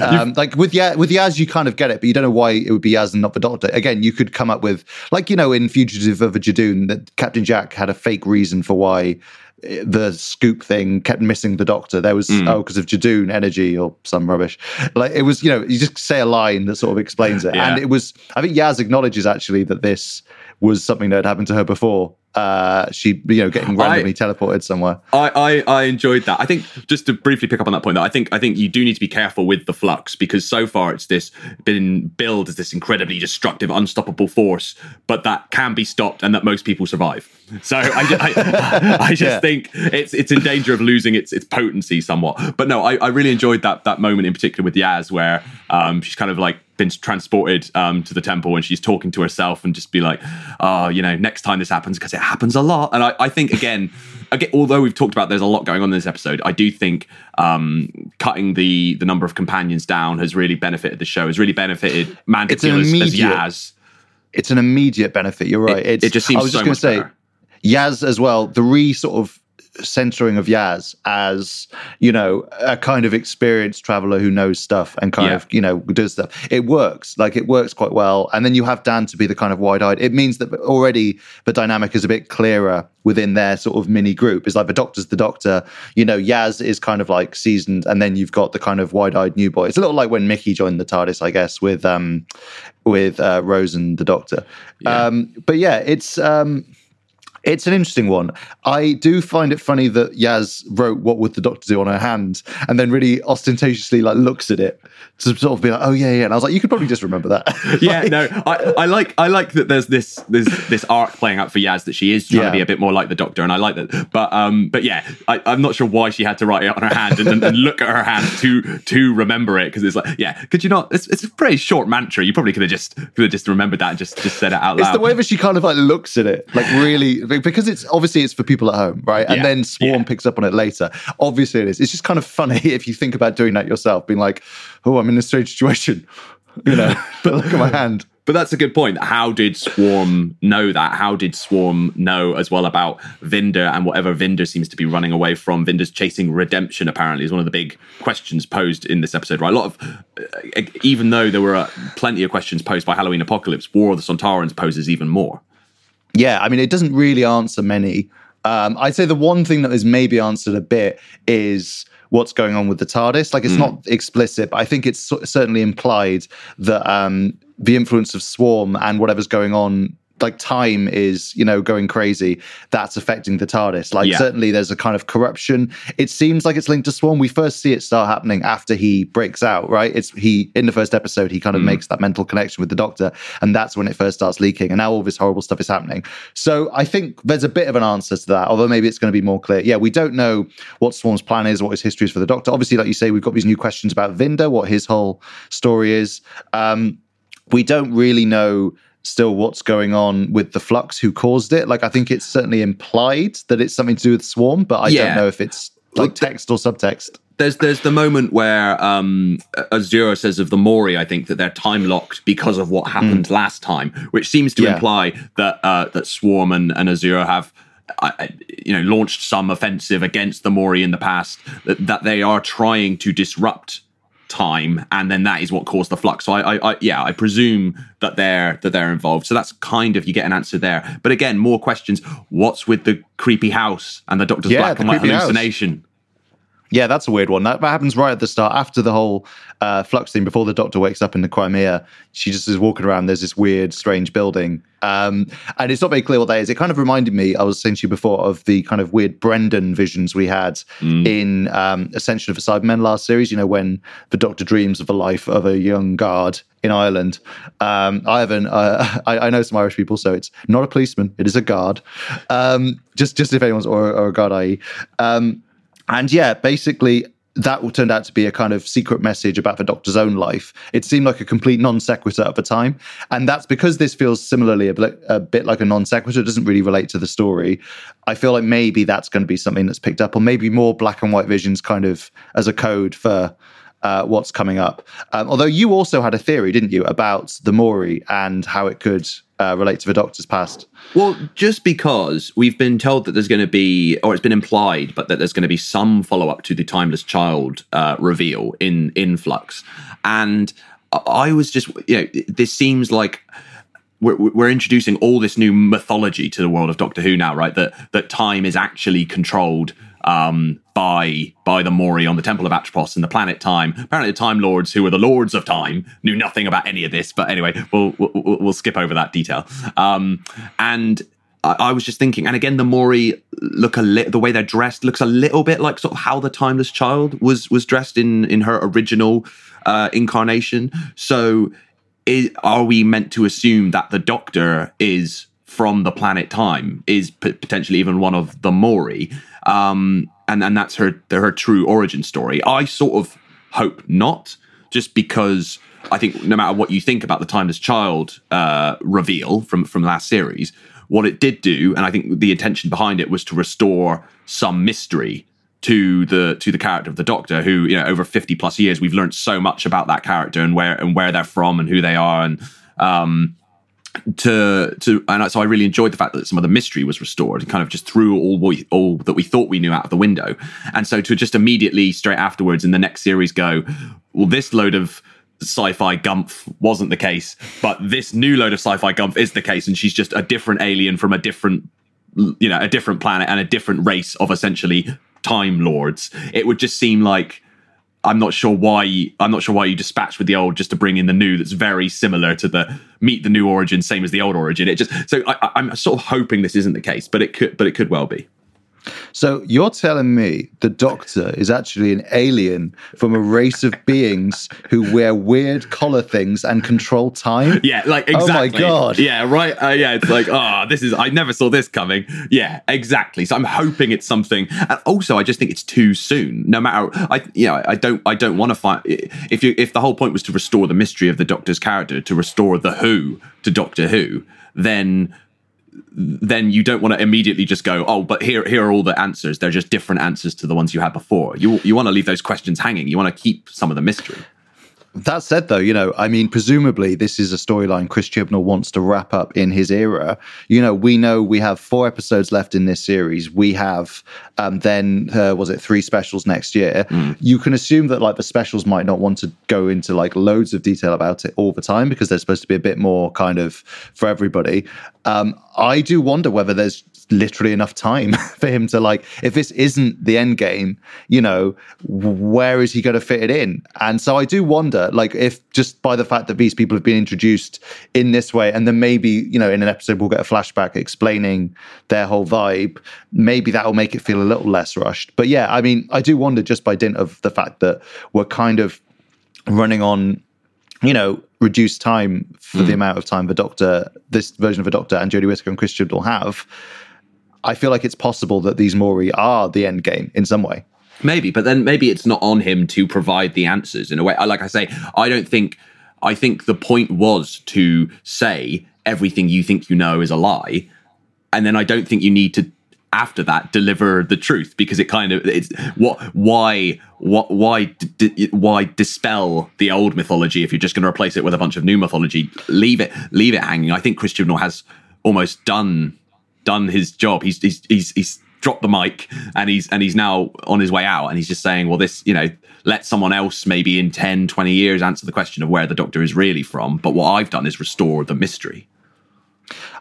Um, like with Yaz, with Yaz, you kind of get it, but you don't know why it would be Yaz and not the Doctor. Again, you could come up with, like you know, in Fugitive of a Judoon, that Captain Jack had a fake reason for why eh, the scoop thing kept missing the doctor. There was mm. oh because of Judoon energy or some rubbish. Like it was, you know, you just say a line that sort of explains it, yeah. and it was. I think Yaz acknowledges actually that this was something that had happened to her before uh, she you know getting randomly I, teleported somewhere. I, I, I enjoyed that. I think just to briefly pick up on that point, though, I think I think you do need to be careful with the flux because so far it's this been billed as this incredibly destructive, unstoppable force, but that can be stopped and that most people survive. So I, I, I just yeah. think it's it's in danger of losing its its potency somewhat. But no, I, I really enjoyed that that moment in particular with Yaz where um, she's kind of like been transported um, to the temple and she's talking to herself and just be like, oh, you know, next time this happens because it happens a lot. And I, I think again, (laughs) again, although we've talked about there's a lot going on in this episode, I do think um, cutting the the number of companions down has really benefited the show. Has really benefited Mandip Gill as, Yaz. It's an immediate benefit. You're right. It, it just seems. I was so just going to say. Yaz as well. The re sort of centering of Yaz as you know a kind of experienced traveler who knows stuff and kind yeah. of you know does stuff. It works like it works quite well, and then you have Dan to be the kind of wide-eyed. It means that already the dynamic is a bit clearer within their sort of mini group. It's like the Doctor's the Doctor, you know. Yaz is kind of like seasoned, and then you've got the kind of wide-eyed new boy. It's a little like when Mickey joined the TARDIS, I guess, with um with uh, Rose and the Doctor. Yeah. Um, but yeah, it's um it's an interesting one. I do find it funny that Yaz wrote "What would the doctor do?" on her hand, and then really ostentatiously like looks at it to sort of be like, "Oh yeah, yeah." And I was like, "You could probably just remember that." (laughs) yeah, no, I, I, like I like that. There's this this this arc playing out for Yaz that she is trying yeah. to be a bit more like the doctor, and I like that. But um, but yeah, I, am not sure why she had to write it on her hand and, and, and look at her hand to to remember it because it's like, yeah, could you not? It's, it's a pretty short mantra. You probably could have just could have just remembered that and just just said it out loud. It's the way that she kind of like looks at it, like really because it's obviously it's for people at home, right? And yeah. then Swarm yeah. picks up on it later. Obviously, it is. It's just kind of funny (laughs) if you think about doing that yourself, being like, "Oh, I'm in a strange situation," (laughs) you know. (laughs) but look at my hand. But that's a good point. How did Swarm know that? How did Swarm know as well about Vinder and whatever Vinder seems to be running away from? Vinder's chasing redemption, apparently, is one of the big questions posed in this episode, right? A lot of, uh, even though there were uh, plenty of questions posed by Halloween Apocalypse, War of the Sontarans poses even more yeah, I mean, it doesn't really answer many. Um, I'd say the one thing that is maybe answered a bit is what's going on with the TARDIS. Like, it's mm. not explicit, but I think it's certainly implied that um, the influence of Swarm and whatever's going on like time is you know going crazy that's affecting the tardis. Like yeah. certainly there's a kind of corruption. It seems like it's linked to Swarm we first see it start happening after he breaks out right? It's he in the first episode he kind of mm. makes that mental connection with the doctor and that's when it first starts leaking and now all this horrible stuff is happening. So i think there's a bit of an answer to that although maybe it's going to be more clear. Yeah we don't know what Swarm's plan is what his history is for the doctor. Obviously like you say we've got these new questions about vinder what his whole story is. Um, we don't really know still what's going on with the flux, who caused it. Like I think it's certainly implied that it's something to do with Swarm, but I yeah. don't know if it's like text or subtext. There's there's the moment where um, Azure says of the Mouri, I think that they're time locked because of what happened mm. last time, which seems to yeah. imply that uh, that Swarm and, and Azure have uh, you know launched some offensive against the Mouri in the past that, that they are trying to disrupt time, and then that is what caused the flux. So I, I, I, yeah, I presume that they're that they're involved. So that's kind of you get an answer there. But again, more questions. What's with the creepy house and the Doctor's Yeah, black the and white creepy house. Yeah, that's a weird one. That, happens right at the start, after the whole uh, flux thing, before the doctor wakes up in the Crimea. She just is walking around. There's this weird, strange building. Um, and it's not very clear what that is. It kind of reminded me, I was saying to you before, of the kind of weird Brendan visions we had in um, Ascension of the Cybermen last series, you know, when the doctor dreams of the life of a young guard in Ireland. Um, Ivan, uh, (laughs) I, I know some Irish people, so it's not a policeman, it is a guard. Um, just, just if anyone's, or, or a guard, i.e. Um, and yeah, basically, that turned out to be a kind of secret message about the doctor's own life. It seemed like a complete non sequitur at the time. And that's because this feels similarly a bit, a bit like a non sequitur, it doesn't really relate to the story. I feel like maybe that's going to be something that's picked up, or maybe more black and white visions kind of as a code for. Uh, what's coming up? Um, although you also had a theory, didn't you, about the Mouri and how it could uh, relate to the Doctor's past? Well, just because we've been told that there's going to be, or it's been implied, but that there's going to be some follow up to the Timeless Child uh, reveal in in Flux, and I was just, you know, this seems like we're, we're introducing all this new mythology to the world of Doctor Who now, right? That that time is actually controlled um, by by the Mouri on the Temple of Atropos and the planet Time. Apparently, the Time Lords, who were the Lords of Time, knew nothing about any of this. But anyway, we'll we'll, we'll skip over that detail. Um, and I, I was just thinking, and again, the Mouri look a little. The way they're dressed looks a little bit like sort of how the Timeless Child was was dressed in in her original uh, incarnation. So, i are we meant to assume that the Doctor is from the planet Time, is p- potentially even one of the Mouri, um, and and that's her her true origin story? I sort of hope not, just because I think no matter what you think about the Timeless Child uh, reveal from from last series, what it did do, and I think the intention behind it was to restore some mystery to the to the character of the Doctor, who you know over fifty plus years we've learned so much about that character and where and where they're from and who they are and um, to to and so I really enjoyed the fact that some of the mystery was restored and kind of just threw all we all that we thought we knew out of the window. And so to just immediately straight afterwards in the next series go, well, this load of sci-fi gumph wasn't the case, but this new load of sci-fi gumph is the case, and she's just a different alien from a different you know a different planet and a different race of essentially time lords. It would just seem like I'm not sure why I'm not sure why you dispatch with the old just to bring in the new that's very similar to the meet the new origin, same as the old origin. It just so I, I'm sort of hoping this isn't the case, but it could but it could well be. So you're telling me the Doctor is actually an alien from a race of beings who wear weird collar things and control time? Yeah, like exactly. Oh my. God. Yeah, right. Uh, yeah, it's like, oh, this is. I never saw this coming. Yeah, exactly. So I'm hoping it's something. And also, I just think it's too soon. No matter, I, you know, I don't, I don't want to find. If you, if the whole point was to restore the mystery of the Doctor's character, to restore the Who to Doctor Who, then then you don't want to immediately just go, oh, but here here are all the answers. They're just different answers to the ones you had before. You you want to leave those questions hanging. You want to keep some of the mystery. That said, though, you know, I mean, presumably this is a storyline Chris Chibnall wants to wrap up in his era. You know, we know we have four episodes left in this series. We have um, then, uh, was it three specials next year? You can assume that like the specials might not want to go into like loads of detail about it all the time because they're supposed to be a bit more kind of for everybody. Um, I do wonder whether there's literally enough time (laughs) for him to like if this isn't the end game you know where is he going to fit it in? And so i do wonder like if just by the fact that these people have been introduced in this way and then maybe you know in an episode we'll get a flashback explaining their whole vibe maybe that will make it feel a little less rushed. But yeah i mean i do wonder just by dint of the fact that we're kind of running on you know, reduced time for the hmm. amount of time the Doctor, this version of the Doctor and Jodie Whittaker and Chris Chibnall have, I feel like it's possible that these Mouri are the end game in some way. Maybe, but then maybe it's not on him to provide the answers in a way. Like I say, I don't think. I think the point was to say everything you think you know is a lie, and then I don't think you need to after that deliver the truth because it kind of it's what why what why d- why dispel the old mythology if you're just going to replace it with a bunch of new mythology leave it leave it hanging i think chris Chibnall has almost done done his job he's he's he's, he's dropped the mic and he's and he's now on his way out and he's just saying well this you know let someone else maybe in 10 20 years answer the question of where the doctor is really from but what i've done is restore the mystery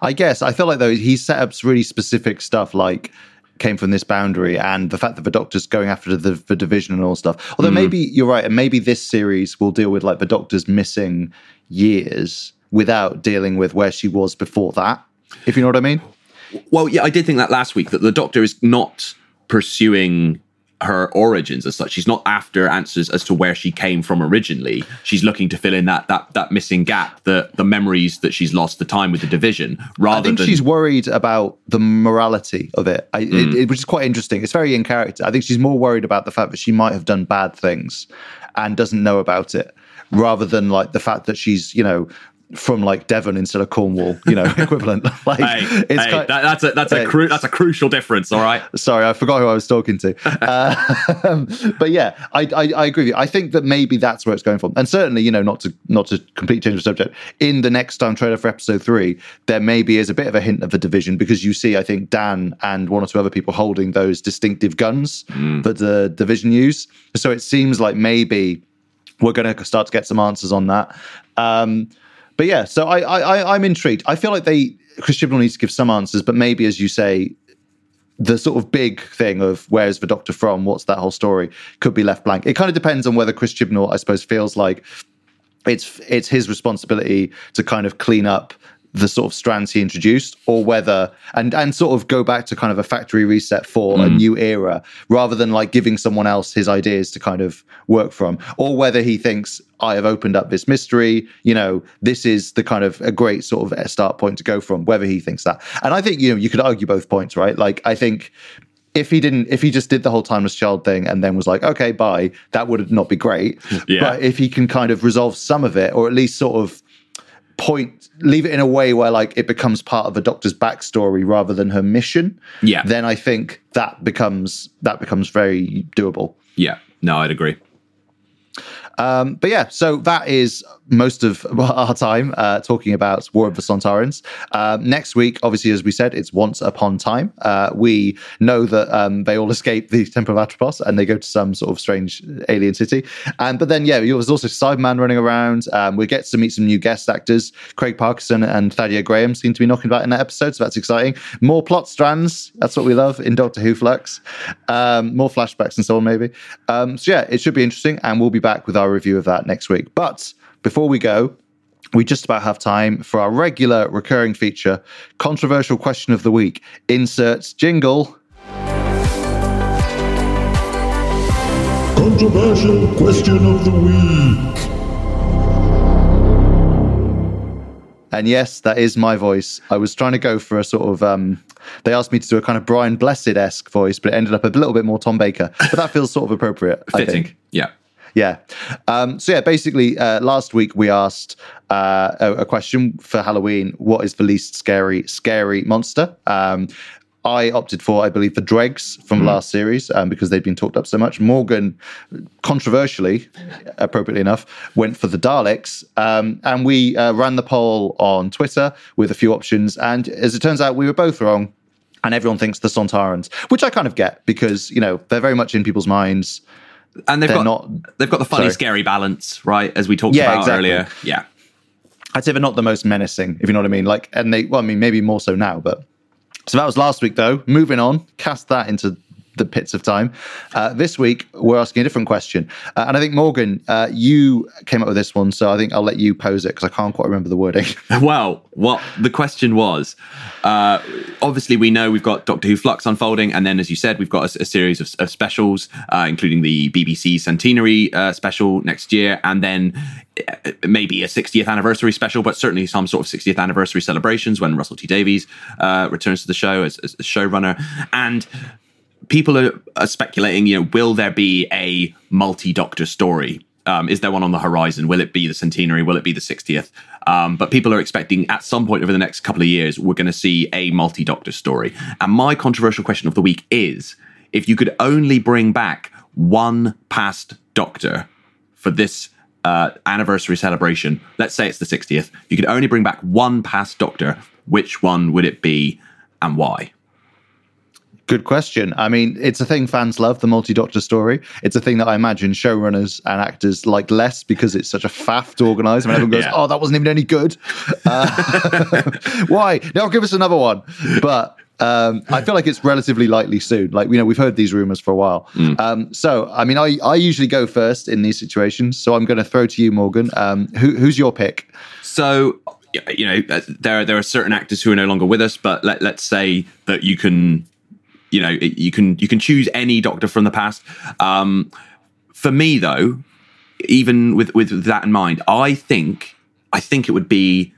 I guess I feel like though he set up really specific stuff like came from this boundary and the fact that the doctor's going after the, the division and all stuff. Although mm. maybe you're right, and maybe this series will deal with like the doctor's missing years without dealing with where she was before that. If you know what I mean. Well, yeah, I did think that last week that the doctor is not pursuing her origins as such. She's not after answers as to where she came from originally. She's looking to fill in that that that missing gap, the the memories that she's lost, the time with the division. Rather, I think than, she's worried about the morality of it, I, mm. it, it, which is quite interesting. It's very in character. I think she's more worried about the fact that she might have done bad things and doesn't know about it rather than like the fact that she's you know from like Devon instead of Cornwall, you know, (laughs) equivalent. (laughs) like hey, it's hey, kind, that, that's a that's a cru- that's a crucial difference. All right. Sorry, I forgot who I was talking to. uh, (laughs) but yeah, I, I, I agree with you. I think that maybe that's where it's going from, and certainly, you know, not to not to completely change the subject. In the next time trailer for episode three, there maybe is a bit of a hint of the division because you see, I think Dan and one or two other people holding those distinctive guns mm. that the division use. So it seems like maybe we're going to start to get some answers on that. Um, but yeah, so I, I I'm intrigued. I feel like they Chris Chibnall needs to give some answers, but maybe as you say, the sort of big thing of where's the doctor from, what's that whole story, could be left blank. It kind of depends on whether Chris Chibnall, I suppose, feels like it's it's his responsibility to kind of clean up the sort of strands he introduced or whether and and sort of go back to kind of a factory reset for mm. a new era rather than like giving someone else his ideas to kind of work from or whether he thinks I have opened up this mystery you know this is the kind of a great sort of start point to go from whether he thinks that and I think you know you could argue both points right like I think if he didn't if he just did the whole timeless child thing and then was like okay bye that would not be great yeah. but if he can kind of resolve some of it or at least sort of point leave it in a way where like it becomes part of the doctor's backstory rather than her mission yeah. then i think that becomes that becomes very doable. Yeah. No i'd agree um, but yeah, so that is most of (laughs) our time uh, talking about War of the Sontarans. Uh, next week, obviously, as we said, it's Once Upon Time. Uh, we know that um, they all (laughs) escape the Temple of Atropos and they go to some sort of strange alien city. And but then, yeah, there's also Cyberman running around. Um, we get to meet some new guest actors. Craig Parkinson and Thaddea Graham seem to be knocking about in that episode, so that's exciting. More plot strands. That's what we love in Doctor Who Flux. Um, more flashbacks and so on, maybe. Um, so yeah, it should be interesting, and we'll be back with our review of that next week. But before we go, we just about have time for our regular recurring feature, controversial question of the week. Inserts jingle. Controversial question of the week. And yes, that is my voice. I was trying to go for a sort of. Um, they asked me to do a kind of Brian Blessed esque voice, but it ended up a little bit more Tom Baker. But that feels sort of appropriate. Fitting. Yeah. Yeah. Um, so yeah, basically, uh, last week we asked uh, a, a, question for Halloween: What is the least scary scary monster? Um, I opted for, I believe, the dregs from mm. last series um, because they'd been talked up so much. Morgan, controversially, appropriately enough, went for the Daleks. Um, and we uh, ran the poll on Twitter with a few options. And as it turns out, we were both wrong. And everyone thinks the Sontarans, which I kind of get because, you know, they're very much in people's minds and they've got not, they've got the funny, sorry. scary balance, right? As we talked yeah, about exactly. earlier. Yeah, I'd say they're not the most menacing, if you know what I mean. Like, and they, well, I mean, maybe more so now, but so that was last week, though. Moving on, cast that into the pits of time. Uh, this week, we're asking a different question. Uh, and I think, Morgan, uh, you came up with this one. So I think I'll let you pose it because I can't quite remember the wording. (laughs) well, what the question was uh, obviously, we know we've got Doctor Who Flux unfolding. And then, as you said, we've got a, a series of, of specials, uh, including the BBC Centenary uh, special next year. And then maybe a 60th anniversary special, but certainly some sort of 60th anniversary celebrations when Russell T Davies returns to the show as, as showrunner. And people are, are, speculating, you know, will there be a multi-doctor story? Um, is there one on the horizon? Will it be the centenary? Will it be the 60th? Um, but people are expecting at some point over the next couple of years, we're going to see a multi-doctor story. And my controversial question of the week is, if you could only bring back one past doctor for this uh, anniversary celebration, let's say it's the 60th, you could only bring back one past doctor, which one would it be and why? Good question. I mean, it's a thing fans love, the multi doctor story. It's a thing that I imagine showrunners and actors like less because it's such a faff to organize. I mean, everyone goes, (laughs) Yeah. oh, that wasn't even any good. Uh, (laughs) why? Now give us another one. But um, I feel like it's relatively likely soon. Like, you know, we've heard these rumors for a while. Um, so, I mean, I, I usually go first in these situations. So I'm going to throw to you, Morgan. Um, who, who's your pick? So you know uh, there there are certain actors who are no longer with us, but let let's say that you can you know you can you can choose any doctor from the past. Um, for me though, even with with that in mind, I think I think it would be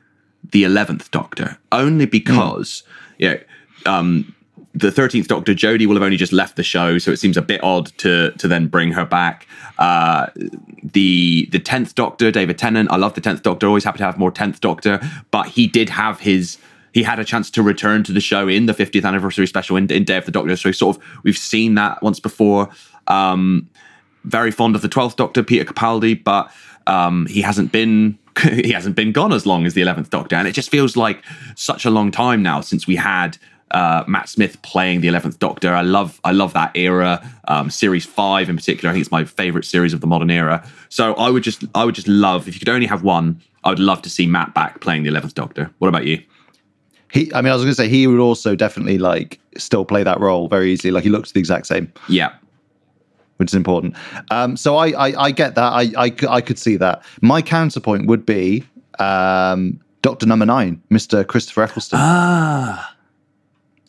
the eleventh Doctor only because you know. Um, the thirteenth Doctor, Jodie, will have only just left the show, so it seems a bit odd to to then bring her back. Uh, the the tenth Doctor, David Tennant, I love the tenth Doctor. Always happy to have more tenth Doctor, but he did have his. He had a chance to return to the show in the 50th anniversary special in, in Day of the Doctor. So sort of we've seen that once before. Um, very fond of the twelfth Doctor, Peter Capaldi, but um, he hasn't been (laughs) he hasn't been gone as long as the eleventh Doctor, and it just feels like such a long time now since we had uh, Matt Smith playing the eleventh Doctor. I love I love that era. Um, series five in particular, I think it's my favorite series of the modern era. So I would just I would just love if you could only have one. I would love to see Matt back playing the eleventh Doctor. What about you? He, I mean, I was going to say he would also definitely like still play that role very easily. Like he looks the exact same. Yeah, which is important. Um, so I, I, I get that. I, I could see that. My counterpoint would be um, Doctor Number Nine, Mister Christopher Eccleston. ah,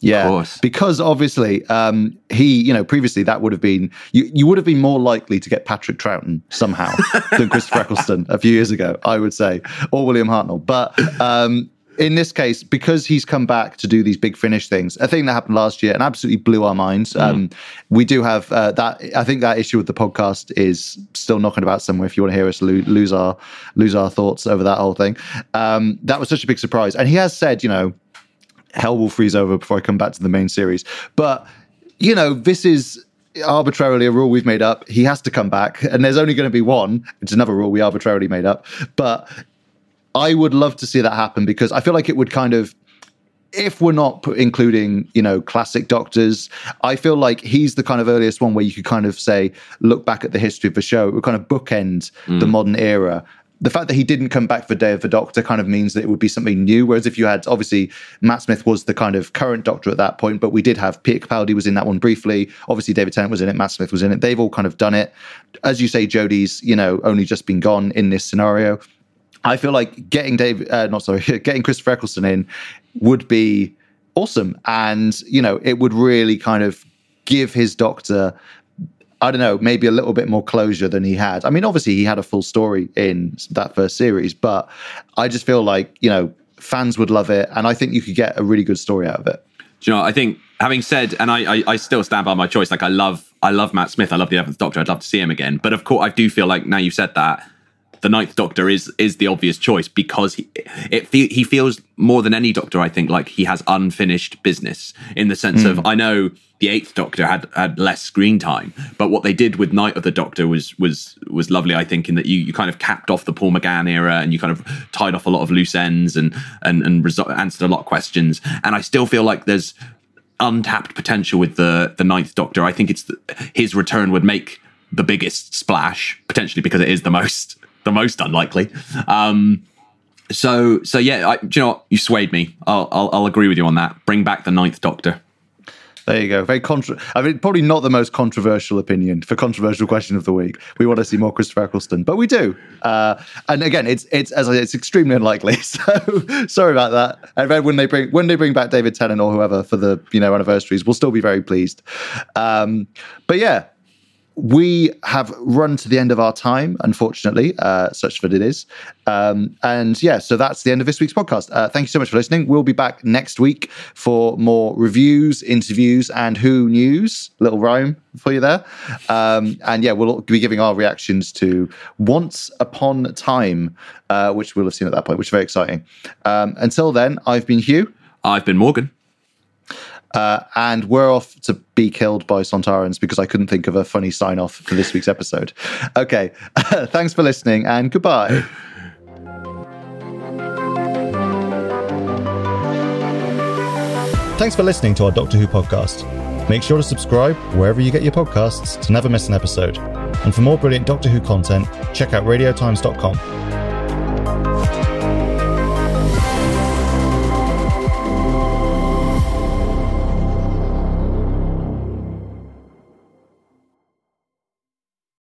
yeah, course. because obviously um, he, you know, previously that would have been you. You would have been more likely to get Patrick Troughton somehow (laughs) than Christopher Eccleston a few years ago, I would say, or William Hartnell. But um, in this case, because he's come back to do these big finish things, a thing that happened last year and absolutely blew our minds. Um, we do have uh, that. I think that issue with the podcast is still knocking about somewhere. If you want to hear us lo- lose our lose our thoughts over that whole thing, um, that was such a big surprise. And he has said, you know hell will freeze over before I come back to the main series. But you know, this is arbitrarily a rule we've made up. He has to come back, and there's only going to be one. It's another rule we arbitrarily made up. But I would love to see that happen because I feel like it would kind of. If we're not including, you know, classic doctors, I feel like he's the kind of earliest one where you could kind of say, look back at the history of the show. It would kind of bookend the mm. modern era the fact that he didn't come back for Day of the Doctor kind of means that it would be something new. Whereas if you had, obviously, Matt Smith was the kind of current Doctor at that point, but we did have Peter Capaldi was in that one briefly. Obviously, David Tennant was in it, Matt Smith was in it. They've all kind of done it. As you say, Jodie's, you know, only just been gone in this scenario. I feel like getting Dave, uh, not sorry, (laughs) getting Christopher Eccleston in would be awesome, and you know, it would really kind of give his Doctor I don't know, maybe a little bit more closure than he had. I mean, obviously he had a full story in that first series, but I just feel like, you know, fans would love it. And I think you could get a really good story out of it. Do you know? I think having said, and I, I, I still stand by my choice. Like I love, I love Matt Smith. I love the Eleventh Doctor. I'd love to see him again. But of course, I do feel like now you've said that, the Ninth Doctor is is the obvious choice because he it fe- he feels more than any Doctor. I think like he has unfinished business in the sense of hmm. I know the Eighth Doctor had had less screen time, but what they did with Night of the Doctor was was was lovely. I think in that you you kind of capped off the Paul McGann era and you kind of tied off a lot of loose ends and and and answered a lot of questions. And I still feel like there's untapped potential with the the Ninth Doctor. I think it's the, his return would make the biggest splash potentially because it is the most the most unlikely. Um, so so yeah, I, do you know what? You swayed me. I'll, I'll I'll agree with you on that. Bring back the Ninth Doctor. There you go. Very contra- I mean, probably not the most controversial opinion for controversial question of the week. We want to see more Christopher Eccleston, but we do. Uh, and again, it's it's as I say, it's extremely unlikely. (laughs) So sorry about that. And when they bring when they bring back David Tennant or whoever for the you know anniversaries, we'll still be very pleased. Um, but yeah, we have run to the end of our time, unfortunately, uh, such that it is. Um, and yeah, so that's the end of this week's podcast. Uh, thank you so much for listening. We'll be back next week for more reviews, interviews, and Who news. Little rhyme for you there. Um, and yeah, we'll be giving our reactions to Once Upon Time, uh, which we'll have seen at that point, which is very exciting. Um, until then, I've been Hugh. I've been Morgan. Uh, and we're off to be killed by Sontarans because I couldn't think of a funny sign off for this week's episode. Okay. (laughs) Thanks for listening and goodbye. Thanks for listening to our Doctor Who podcast. Make sure to subscribe wherever you get your podcasts to never miss an episode. And for more brilliant Doctor Who content, check out radiotimes.com.